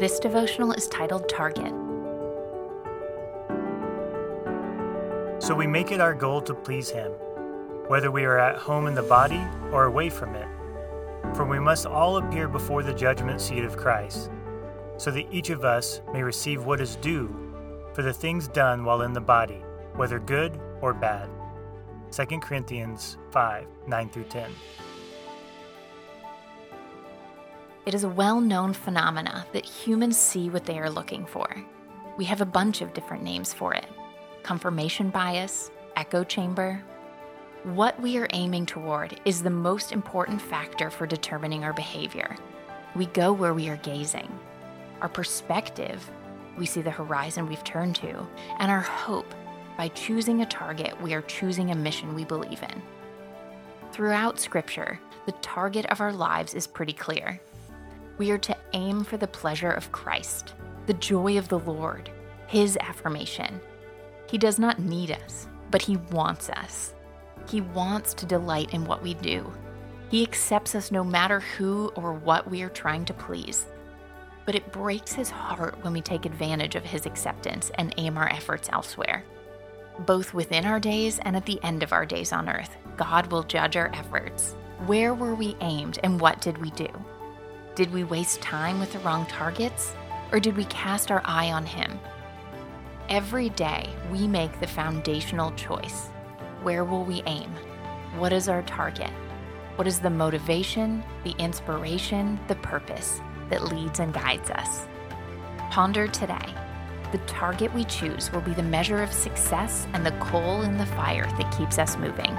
This devotional is titled Target. So we make it our goal to please Him, whether we are at home in the body or away from it. For we must all appear before the judgment seat of Christ, so that each of us may receive what is due for the things done while in the body, whether good or bad. 2 Corinthians 5 9 through 10. It is a well known phenomena that humans see what they are looking for. We have a bunch of different names for it confirmation bias, echo chamber. What we are aiming toward is the most important factor for determining our behavior. We go where we are gazing. Our perspective, we see the horizon we've turned to, and our hope, by choosing a target, we are choosing a mission we believe in. Throughout Scripture, the target of our lives is pretty clear. We are to aim for the pleasure of Christ, the joy of the Lord, His affirmation. He does not need us, but He wants us. He wants to delight in what we do. He accepts us no matter who or what we are trying to please. But it breaks His heart when we take advantage of His acceptance and aim our efforts elsewhere. Both within our days and at the end of our days on earth, God will judge our efforts. Where were we aimed and what did we do? Did we waste time with the wrong targets? Or did we cast our eye on Him? Every day, we make the foundational choice. Where will we aim? What is our target? What is the motivation, the inspiration, the purpose that leads and guides us? Ponder today. The target we choose will be the measure of success and the coal in the fire that keeps us moving.